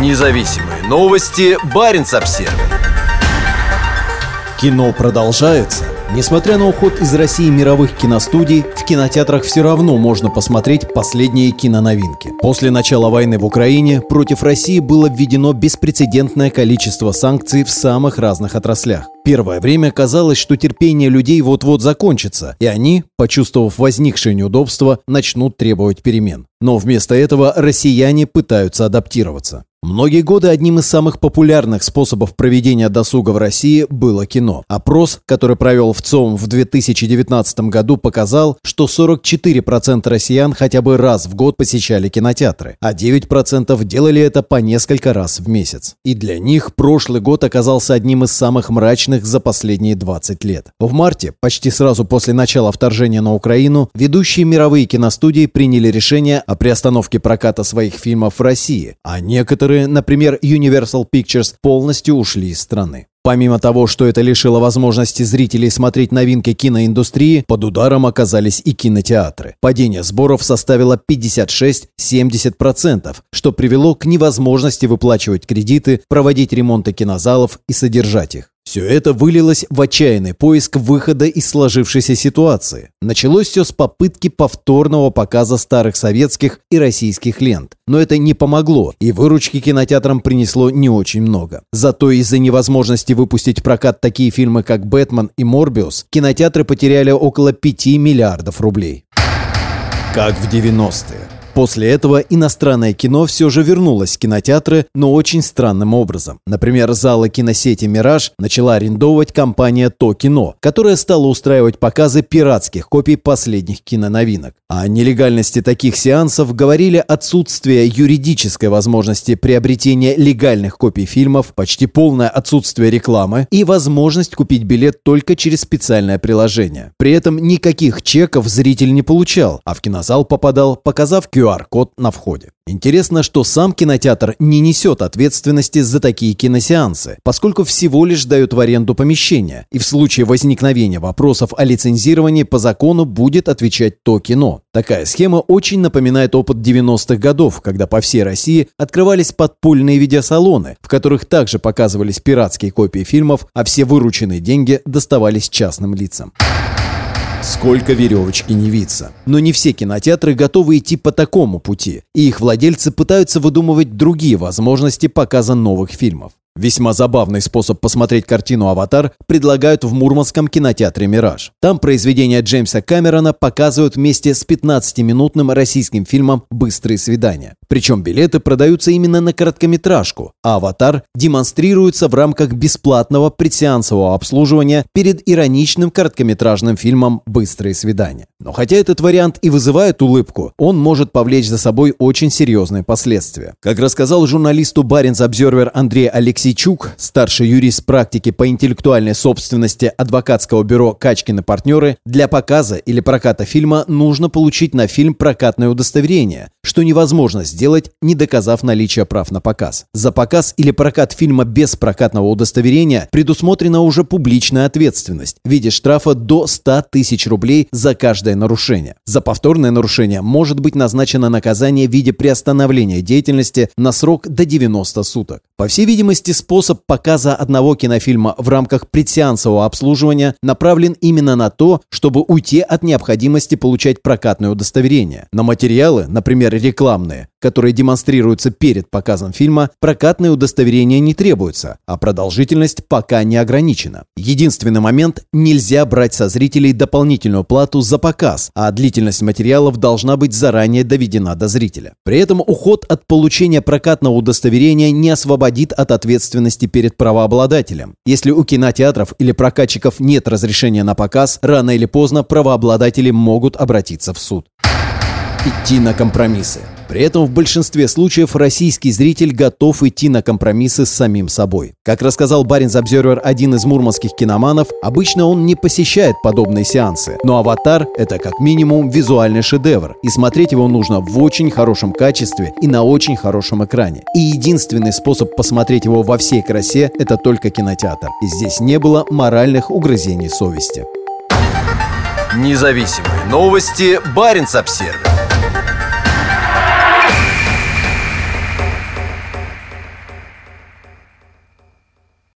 Независимые новости. Барин обсерва Кино продолжается. Несмотря на уход из России мировых киностудий, в кинотеатрах все равно можно посмотреть последние киноновинки. После начала войны в Украине против России было введено беспрецедентное количество санкций в самых разных отраслях. Первое время казалось, что терпение людей вот-вот закончится, и они, почувствовав возникшее неудобство, начнут требовать перемен. Но вместо этого россияне пытаются адаптироваться. Многие годы одним из самых популярных способов проведения досуга в России было кино. Опрос, который провел в ЦОМ в 2019 году, показал, что 44% россиян хотя бы раз в год посещали кинотеатры, а 9% делали это по несколько раз в месяц. И для них прошлый год оказался одним из самых мрачных за последние 20 лет. В марте, почти сразу после начала вторжения на Украину, ведущие мировые киностудии приняли решение о приостановке проката своих фильмов в России, а некоторые которые, например, Universal Pictures, полностью ушли из страны. Помимо того, что это лишило возможности зрителей смотреть новинки киноиндустрии, под ударом оказались и кинотеатры. Падение сборов составило 56-70%, что привело к невозможности выплачивать кредиты, проводить ремонты кинозалов и содержать их. Все это вылилось в отчаянный поиск выхода из сложившейся ситуации. Началось все с попытки повторного показа старых советских и российских лент. Но это не помогло, и выручки кинотеатрам принесло не очень много. Зато из-за невозможности выпустить в прокат такие фильмы, как «Бэтмен» и «Морбиус», кинотеатры потеряли около 5 миллиардов рублей. Как в 90-е. После этого иностранное кино все же вернулось в кинотеатры, но очень странным образом. Например, залы киносети «Мираж» начала арендовывать компания «То кино», которая стала устраивать показы пиратских копий последних киноновинок. О нелегальности таких сеансов говорили отсутствие юридической возможности приобретения легальных копий фильмов, почти полное отсутствие рекламы и возможность купить билет только через специальное приложение. При этом никаких чеков зритель не получал, а в кинозал попадал, показав QR QR-код на входе. Интересно, что сам кинотеатр не несет ответственности за такие киносеансы, поскольку всего лишь дают в аренду помещение, и в случае возникновения вопросов о лицензировании по закону будет отвечать то кино. Такая схема очень напоминает опыт 90-х годов, когда по всей России открывались подпольные видеосалоны, в которых также показывались пиратские копии фильмов, а все вырученные деньги доставались частным лицам. Сколько веревочки не виться. Но не все кинотеатры готовы идти по такому пути, и их владельцы пытаются выдумывать другие возможности показа новых фильмов. Весьма забавный способ посмотреть картину «Аватар» предлагают в Мурманском кинотеатре «Мираж». Там произведения Джеймса Камерона показывают вместе с 15-минутным российским фильмом «Быстрые свидания». Причем билеты продаются именно на короткометражку, а «Аватар» демонстрируется в рамках бесплатного предсеансового обслуживания перед ироничным короткометражным фильмом «Быстрые свидания». Но хотя этот вариант и вызывает улыбку, он может повлечь за собой очень серьезные последствия. Как рассказал журналисту Баринс Обзервер Андрей Алексейчук, старший юрист практики по интеллектуальной собственности адвокатского бюро «Качкины партнеры», для показа или проката фильма нужно получить на фильм прокатное удостоверение, что невозможно сделать, не доказав наличие прав на показ. За показ или прокат фильма без прокатного удостоверения предусмотрена уже публичная ответственность в виде штрафа до 100 тысяч рублей за каждое нарушение. За повторное нарушение может быть назначено наказание в виде приостановления деятельности на срок до 90 суток. По всей видимости, способ показа одного кинофильма в рамках предсеансового обслуживания направлен именно на то, чтобы уйти от необходимости получать прокатное удостоверение. На материалы, например, рекламные, которые демонстрируются перед показом фильма, прокатное удостоверение не требуется, а продолжительность пока не ограничена. Единственный момент – нельзя брать со зрителей дополнительную плату за показ, а длительность материалов должна быть заранее доведена до зрителя. При этом уход от получения прокатного удостоверения не освободит от ответственности перед правообладателем. Если у кинотеатров или прокатчиков нет разрешения на показ, рано или поздно правообладатели могут обратиться в суд идти на компромиссы. При этом в большинстве случаев российский зритель готов идти на компромиссы с самим собой. Как рассказал Баринс Обзервер, один из мурманских киноманов, обычно он не посещает подобные сеансы. Но «Аватар» — это как минимум визуальный шедевр, и смотреть его нужно в очень хорошем качестве и на очень хорошем экране. И единственный способ посмотреть его во всей красе — это только кинотеатр. И здесь не было моральных угрызений совести. Независимые новости. Баринс обсервис